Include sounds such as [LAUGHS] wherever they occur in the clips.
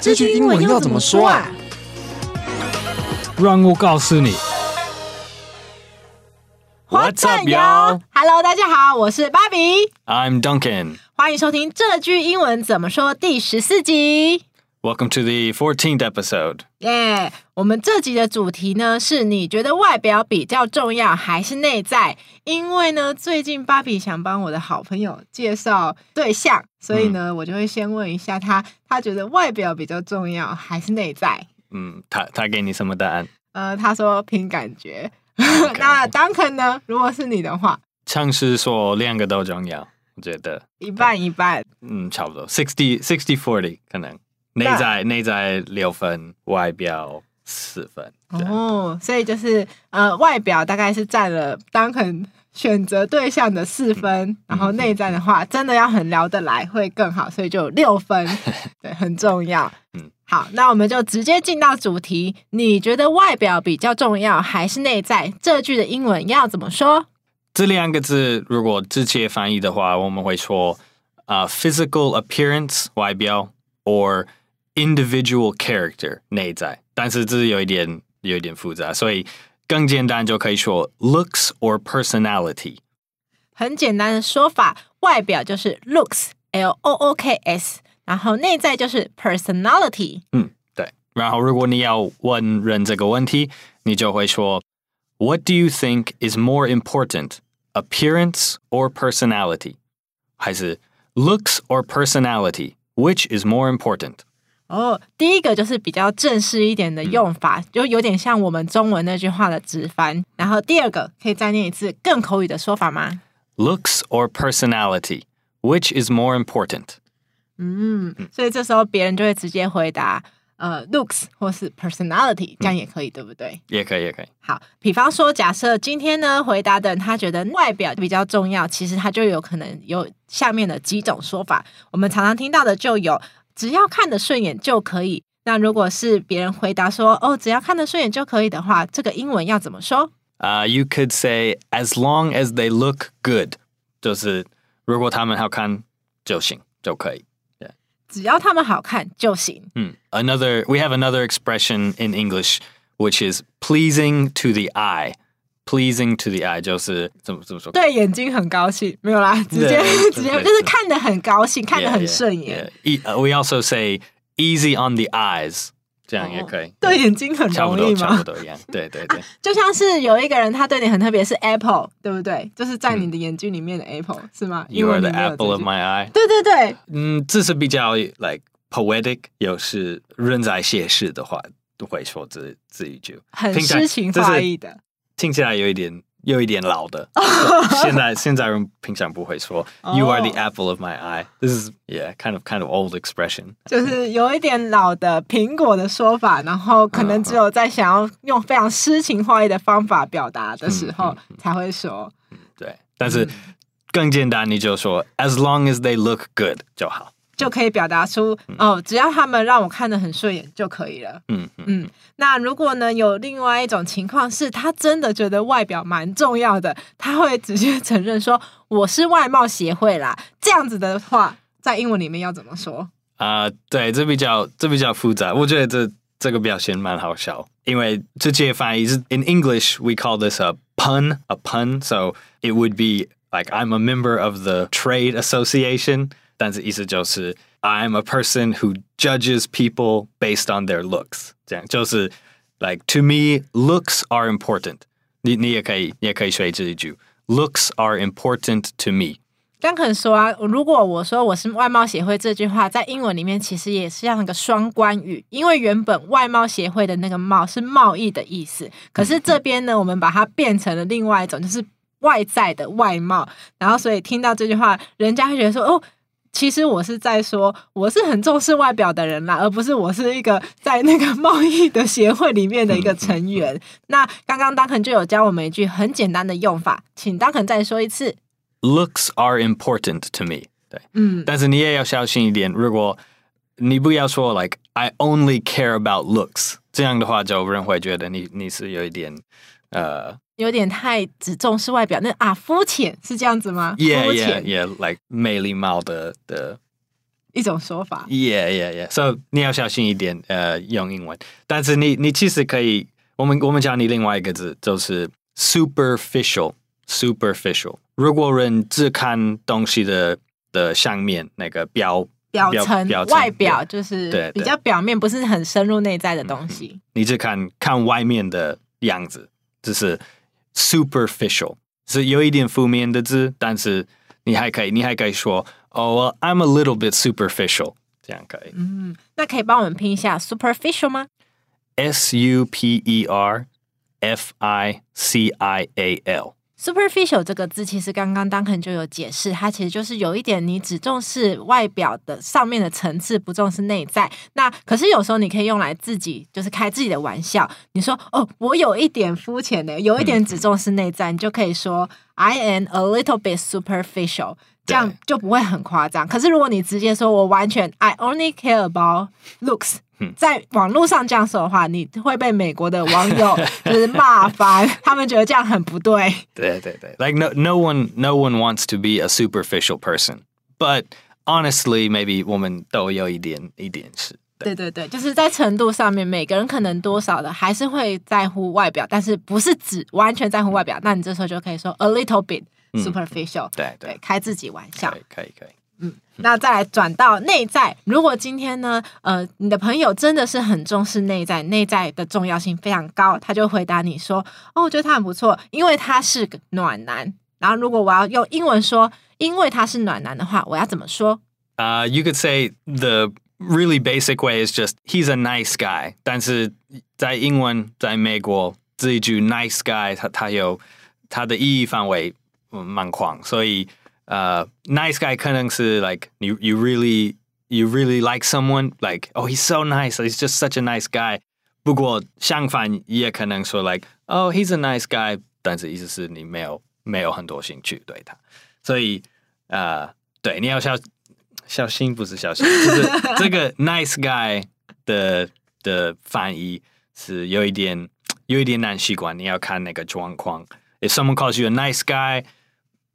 这句英文要怎么说啊？让我告诉你。What's up, y'all？Hello，大家好，我是芭比。I'm Duncan。欢迎收听这句英文怎么说第十四集。Welcome to the fourteenth episode. 耶，yeah, 我们这集的主题呢是你觉得外表比较重要还是内在？因为呢，最近芭比想帮我的好朋友介绍对象，所以呢，嗯、我就会先问一下他，他觉得外表比较重要还是内在？嗯，他他给你什么答案？呃，他说凭感觉。Okay. [LAUGHS] 那 Duncan 呢？如果是你的话，像是说两个都重要，我觉得一半一半，嗯，差不多 sixty sixty forty 可能。内在内在六分，外表四分。哦，所以就是呃，外表大概是占了当很选择对象的四分，嗯、然后内在的话，真的要很聊得来会更好，所以就六分，[LAUGHS] 对，很重要。嗯，好，那我们就直接进到主题。你觉得外表比较重要还是内在？这句的英文要怎么说？这两个字如果直接翻译的话，我们会说啊、uh,，physical appearance 外表，or individual character 内在，但是这是有一点有一点复杂，所以更简单就可以说 looks or personality。很简单的说法，外表就是 looks，l o o k s，然后内在就是 personality。嗯，对。然后如果你要问人这个问题，你就会说 What do you think is more important, appearance or personality？还是 looks or personality, which is more important？ 哦，第一个就是比较正式一点的用法，嗯、就有点像我们中文那句话的直翻。然后第二个可以再念一次更口语的说法吗？Looks or personality, which is more important？嗯，所以这时候别人就会直接回答呃，looks 或是 personality，这样也可以，嗯、对不对？也可以，也可以。好，比方说，假设今天呢，回答的人他觉得外表比较重要，其实他就有可能有下面的几种说法。我们常常听到的就有。只要看得顺眼就可以。那如果是别人回答说“哦，只要看得顺眼就可以”的话，这个英文要怎么说？啊、uh,，You could say as long as they look good，就是如果他们好看就行就可以。Yeah. 只要他们好看就行。嗯、mm.，Another we have another expression in English which is pleasing to the eye。Pleasing to the eye 就是怎么怎么说？对眼睛很高兴，没有啦，直接 [LAUGHS] 直接就是看得很高兴，看得很顺眼。We also say easy on the eyes，这样也可以。对眼睛很容易吗？差不多一样。[LAUGHS] 对对对，就像是有一个人他对你很特别，是 Apple，对不对？就是在你的眼睛里面的 Apple 是吗？You are the apple of my eye。对对对，嗯，这是比较 like poetic，有时人在写诗的话都会说这这一句，很诗情画意的。听起来有一点，有一点老的。现在现在人平常不会说 “You are the apple of my eye”。This is yeah, kind of kind of old expression。就是有一点老的苹果的说法，然后可能只有在想要用非常诗情画意的方法表达的时候才会说。对，但是更简单，你就说 “As long as they look good” 就好。就可以表达出哦，只要他们让我看得很顺眼就可以了。嗯嗯。那如果呢，有另外一种情况是，他真的觉得外表蛮重要的，他会直接 [LAUGHS] 承认说我是外貌协会啦。这样子的话，在英文里面要怎么说？啊、呃，对，这比较这比较复杂。我觉得这这个表现蛮好笑，因为直接翻译是 In English we call this a pun, a pun. So it would be like I'm a member of the trade association. 但是意思就是 I'm a person who judges people based on their looks，这样就是 like to me looks are important。你你也可以你也可以学这一句 looks are important to me。刚肯说啊，如果我说我是外貌协会这句话，在英文里面其实也是像一个双关语，因为原本外貌协会的那个貌是贸易的意思，可是这边呢，我们把它变成了另外一种，就是外在的外貌，然后所以听到这句话，人家会觉得说哦。其实我是在说，我是很重视外表的人啦，而不是我是一个在那个 [LAUGHS] 贸易的协会里面的一个成员。嗯、那刚刚 Duncan 就有教我们一句很简单的用法，请 Duncan 再说一次。Looks are important to me。对，嗯，但是你也要小心一点，如果你不要说 like I only care about looks，这样的话就有人会觉得你你是有一点呃。有点太只重视外表，那啊肤浅是这样子吗？肤浅，Yeah, yeah, yeah, like 没礼貌的的一种说法。Yeah, yeah, yeah. So 你要小心一点，呃，用英文。但是你你其实可以，我们我们教你另外一个字，就是 superficial, superficial。如果人只看东西的的上面那个表表层表层外表，就是比较表面，不是很深入内在的东西。嗯、你只看看外面的样子，就是 superficial，是有一点负面的字，但是你还可以，你还可以说。哦、oh, well,，I'm a little bit superficial，这样可以。嗯，那可以帮我们拼一下 superficial 吗？S U P E R F I C I A L。 Superficial 这个字其实刚刚 Duncan 就有解释，它其实就是有一点你只重视外表的上面的层次，不重视内在。那可是有时候你可以用来自己就是开自己的玩笑。你说哦，我有一点肤浅的，有一点只重视内在，嗯、你就可以说 I am a little bit superficial。这样就不会很夸张。可是如果你直接说我完全 I only care about looks，在网络上这样说的话，你会被美国的网友就是骂翻，他们觉得这样很不对。对对对，like [LAUGHS] no no one no one wants to be a superficial person，but honestly maybe 我们都有一点一点是。 对对对，就是在程度上面，每个人可能多少的还是会在乎外表，但是不是只完全在乎外表。那你这时候就可以说 a little bit。superficial，、嗯、对对，开自己玩笑，可以可以可以。嗯，那再来转到内在，如果今天呢，呃，你的朋友真的是很重视内在，内在的重要性非常高，他就回答你说：“哦，我觉得他很不错，因为他是个暖男。”然后，如果我要用英文说“因为他是暖男”的话，我要怎么说？呃、uh,，you could say the really basic way is just he's a nice guy。但是在英文，在美国这一句 nice guy，它它有它的意义范围。蛮广，所以呃、uh,，nice guy 可能是 like you you really you really like someone like oh he's so nice he's just such a nice guy。不过相反也可能说 like oh he's a nice guy，但是意思是你没有没有很多兴趣对他，所以呃，uh, 对你要小 小心不是小心，就是这个 nice guy 的的翻译是有一点有一点难习惯，你要看那个状况。If someone calls you a nice guy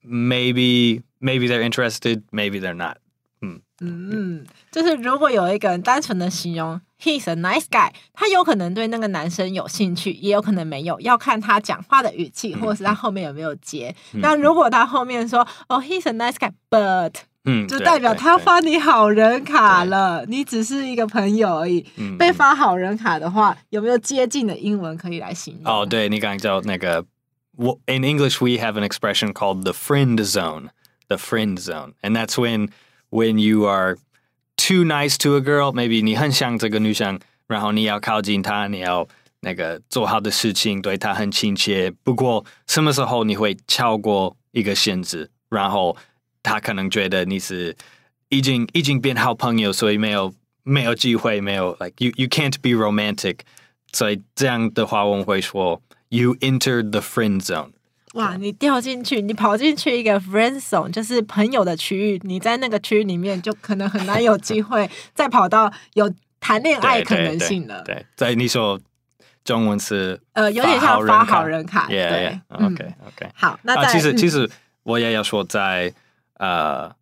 Maybe, maybe they're interested. Maybe they're not. 嗯嗯，就是如果有一个人单纯的形容 He's a nice guy，他有可能对那个男生有兴趣，也有可能没有，要看他讲话的语气，或者是他后面有没有接。嗯、那如果他后面说哦、oh,，He's a nice guy，but，嗯，就代表他发你好人卡了，你只是一个朋友而已。被发好人卡的话，有没有接近的英文可以来形容？哦，对，你刚刚叫那个。In English, we have an expression called the friend zone. The friend zone, and that's when when you are too nice to a girl. Maybe 你很想这个女生，然后你要靠近她，你要那个做好的事情，对她很亲切。不过什么时候你会超过一个限制，然后她可能觉得你是已经已经变好朋友，所以没有没有机会，没有 like you you can't be romantic。所以这样的话，我们会说。You entered the friend zone。哇，你掉进去，你跑进去一个 friend zone，就是朋友的区域。你在那个区域里面，就可能很难有机会再跑到有谈恋爱可能性了。对，在你说中文是呃，有点像发好人卡。Yeah, 对，OK OK。好，那其实其实我也要说，在呃，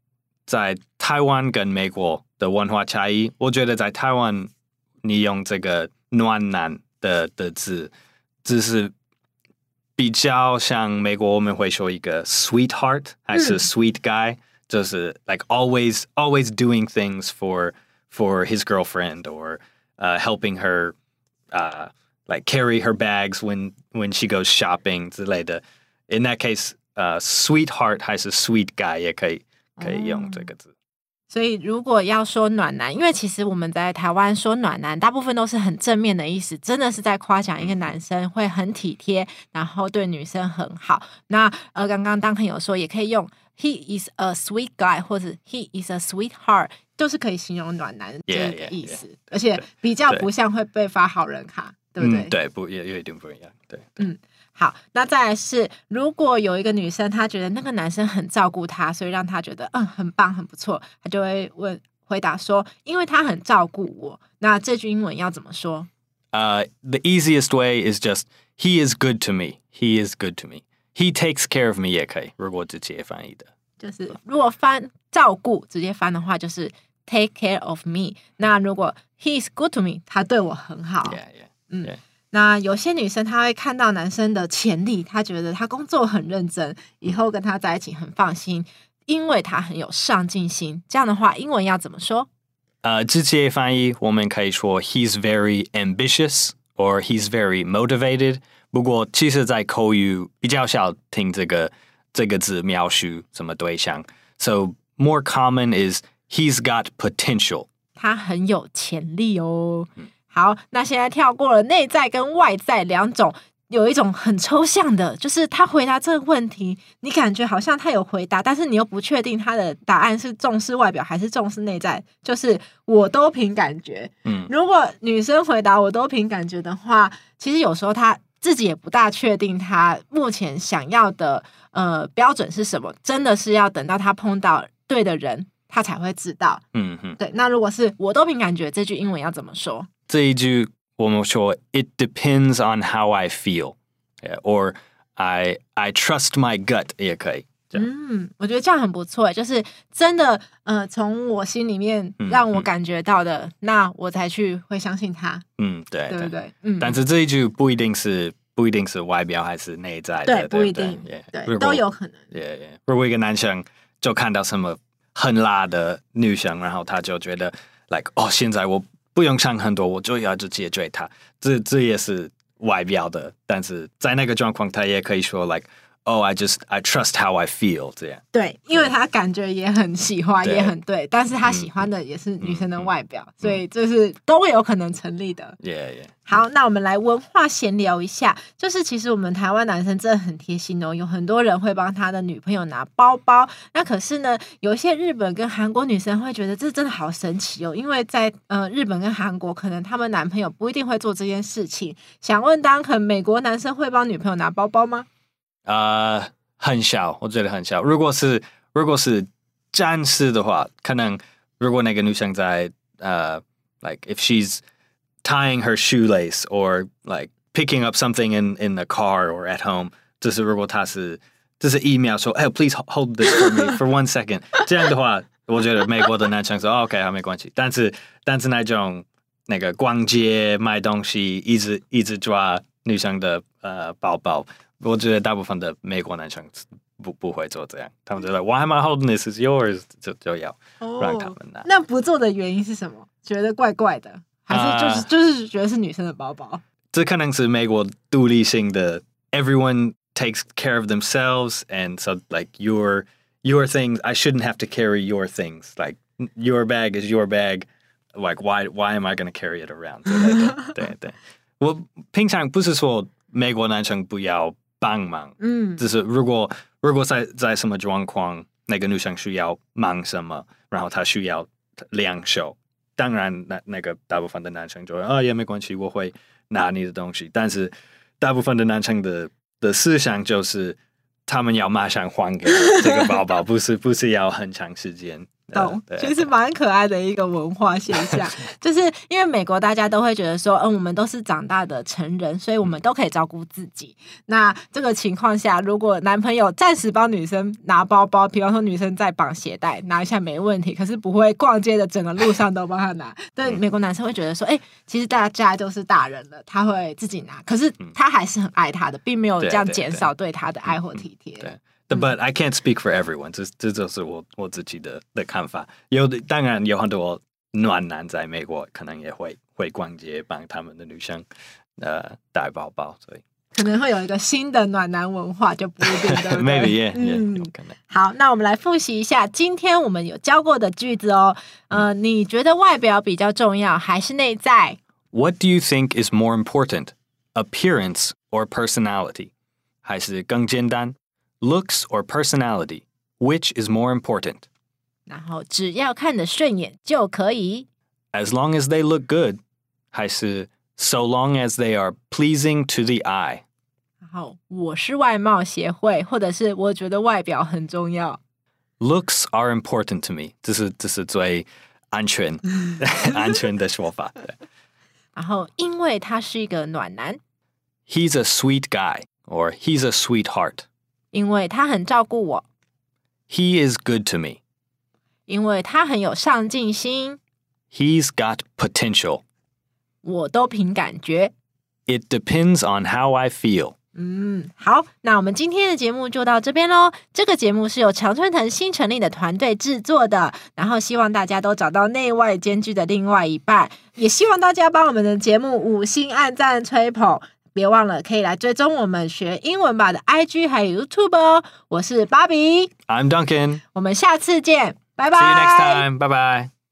在台湾跟美国的文化差异，我觉得在台湾，你用这个暖男的的字，只是。比较像美国，我们会说一个 sweetheart 还是 sweet guy，、嗯、就是 like always always doing things for for his girlfriend or uh, helping her uh, like carry her bags when when she goes shopping 之类的。In that case, uh, sweetheart 还是 sweet guy 也可以可以用这个字。嗯所以，如果要说暖男，因为其实我们在台湾说暖男，大部分都是很正面的意思，真的是在夸奖一个男生会很体贴，然后对女生很好。那呃，刚刚当朋友说，也可以用 He is a sweet guy，或者 He is a sweetheart，都是可以形容暖男这个意思，yeah, yeah, yeah, 而且比较不像会被发好人卡，对，对不对？嗯、对，不也有一点不一样，对，对嗯。好，那再来是，如果有一个女生，她觉得那个男生很照顾她，所以让她觉得嗯很棒很不错，她就会问回答说，因为他很照顾我。那这句英文要怎么说？呃、uh,，The easiest way is just He is good to me. He is good to me. He takes care of me 也可以。如果直接翻译的，就是如果翻照顾直接翻的话，就是 take care of me。那如果 he is good to me，他对我很好。Yeah, yeah, 嗯 yeah. 那有些女生她会看到男生的潜力，她觉得他工作很认真，以后跟他在一起很放心，因为他很有上进心。这样的话，英文要怎么说？呃，直接翻译我们可以说 he's very ambitious or he's very motivated。不过其实，在口语比较少听这个这个字描述什么对象。So more common is he's got potential。他很有潜力哦。好，那现在跳过了内在跟外在两种，有一种很抽象的，就是他回答这个问题，你感觉好像他有回答，但是你又不确定他的答案是重视外表还是重视内在，就是我都凭感觉。嗯，如果女生回答我都凭感觉的话，其实有时候她自己也不大确定她目前想要的呃标准是什么，真的是要等到她碰到对的人，她才会知道。嗯哼，对。那如果是我都凭感觉，这句英文要怎么说？这一句我们说，It depends on how I feel，or I I trust my gut 也可以。嗯，我觉得这样很不错，就是真的，呃，从我心里面让我感觉到的，嗯、那我才去会相信他。嗯，对，对不对？嗯。但是这一句不一定是不一定是外表还是内在的，对，对对不一定，对，对都有可能。Yeah, yeah. 如果一个男生就看到什么很辣的女生，然后他就觉得，like，哦，现在我。不用想很多，我就要去解决它。这这也是外表的，但是在那个状况，他也可以说 like。Oh, I just I trust how I feel 这样。对，因为他感觉也很喜欢，也很对，但是他喜欢的也是女生的外表，嗯、所以这是都有可能成立的。Yeah, yeah. 好，那我们来文化闲聊一下，就是其实我们台湾男生真的很贴心哦，有很多人会帮他的女朋友拿包包。那可是呢，有一些日本跟韩国女生会觉得这真的好神奇哦，因为在呃日本跟韩国，可能他们男朋友不一定会做这件事情。想问 Duncan，美国男生会帮女朋友拿包包吗？呃，uh, 很小，我觉得很小。如果是如果是战士的话，可能如果那个女生在呃、uh,，like if she's tying her shoelace or like picking up something in in the car or at home，就是如果她是就是一秒说，哎、hey,，please hold this for me for one second，这样的话，我觉得美国的男生说，OK，好，没关系。但是但是那种那个逛街买东西，一直一直抓 [LAUGHS] 女生的呃包包。我觉得大部分的美国男生不不会做这样，他们觉得 Why am I holding this? It's yours，就就要让他们拿。Oh, 那不做的原因是什么？觉得怪怪的，还是就是、uh, 就是觉得是女生的包包？这可能是美国独立性的，Everyone takes care of themselves, and so like your your things, I shouldn't have to carry your things. Like your bag is your bag. Like why why am I going to carry it around？对对对， [LAUGHS] 我平常不是说美国男生不要。帮忙，嗯，就是如果如果在在什么状况，那个女生需要忙什么，然后她需要两手，当然那那个大部分的男生就会啊也没关系，我会拿你的东西。但是大部分的男生的的思想就是，他们要马上还给这个包包，不是不是要很长时间。懂，其实蛮可爱的一个文化现象，[LAUGHS] 就是因为美国大家都会觉得说，嗯，我们都是长大的成人，所以我们都可以照顾自己。那这个情况下，如果男朋友暂时帮女生拿包包，比方说女生在绑鞋带，拿一下没问题，可是不会逛街的整个路上都帮他拿。但，美国男生会觉得说，哎，其实大家都是大人了，他会自己拿，可是他还是很爱她的，并没有这样减少对他的爱或体贴。对。But I can't speak for everyone，这这就是我我自己的的看法。有的当然有很多暖男在美国，可能也会会逛街，帮他们的女生呃带包包，所以可能会有一个新的暖男文化，就不一定对不对？[LAUGHS] Maybe yeah, 嗯 yeah，有可能。好，那我们来复习一下今天我们有教过的句子哦。呃，你觉得外表比较重要还是内在？What do you think is more important, appearance or personality？还是更简单 ？Looks or personality, which is more important? 然后只要看得顺眼就可以。As long as they look good，还是 so long as they are pleasing to the eye？然后我是外貌协会，或者是我觉得外表很重要。Looks are important to me，这是这是最安全[LAUGHS] 安全的说法。然后因为他是一个暖男，He's a sweet guy or he's a sweetheart。 因为他很照顾我。He is good to me. 因为他很有上进心。He's got potential. 我都凭感觉。It depends on how I feel. 嗯，好，那我们今天的节目就到这边喽。这个节目是由常春藤新成立的团队制作的，然后希望大家都找到内外兼具的另外一半，也希望大家帮我们的节目五星按赞吹捧，别忘了可以来追踪我们学英文吧的 IG 还有 YouTube 哦。我是芭比，I'm Duncan，我们下次见，拜拜。See you next time，拜拜。